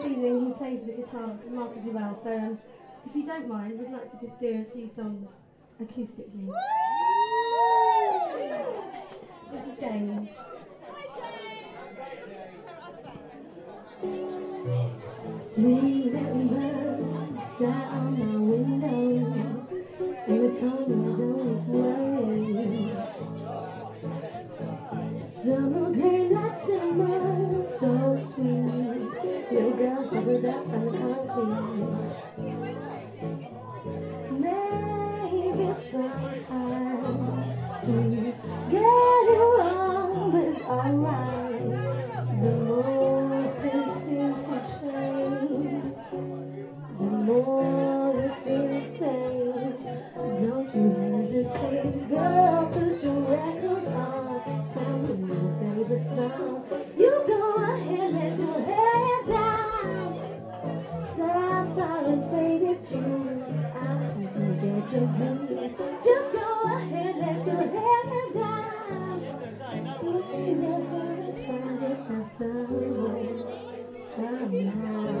plays the guitar remarkably well. So um, if you don't mind, we'd like to just do a few songs acoustically. This is James. Sat on my window they told me don't worry. Summer came like cinnamon, so sweet. Little girl covered up on the concrete. Maybe sometime we get it wrong, but it's alright. The more things seem to change, the more the same. Don't you hesitate, girl, Just go ahead, let your head down. Find somewhere, somehow.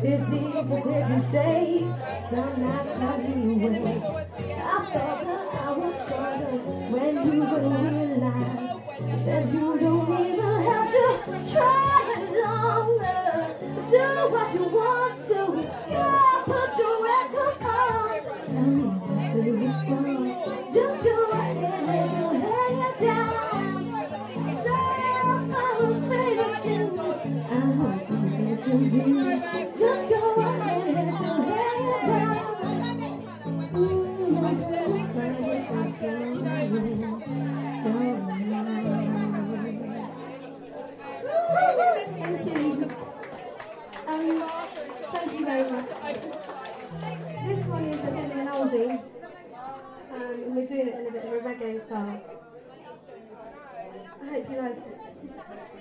say. It's easy to say. Some nights I be away. I thought that I was stronger when you realize that you don't even have to try longer. Do what you want to. Put your on. Just let your head down. Some I'm. I hope you get dreams. Um, thank you very much. This one is a bit of an oldie. Um, we're doing it in a bit of a reggae style. I hope you like it.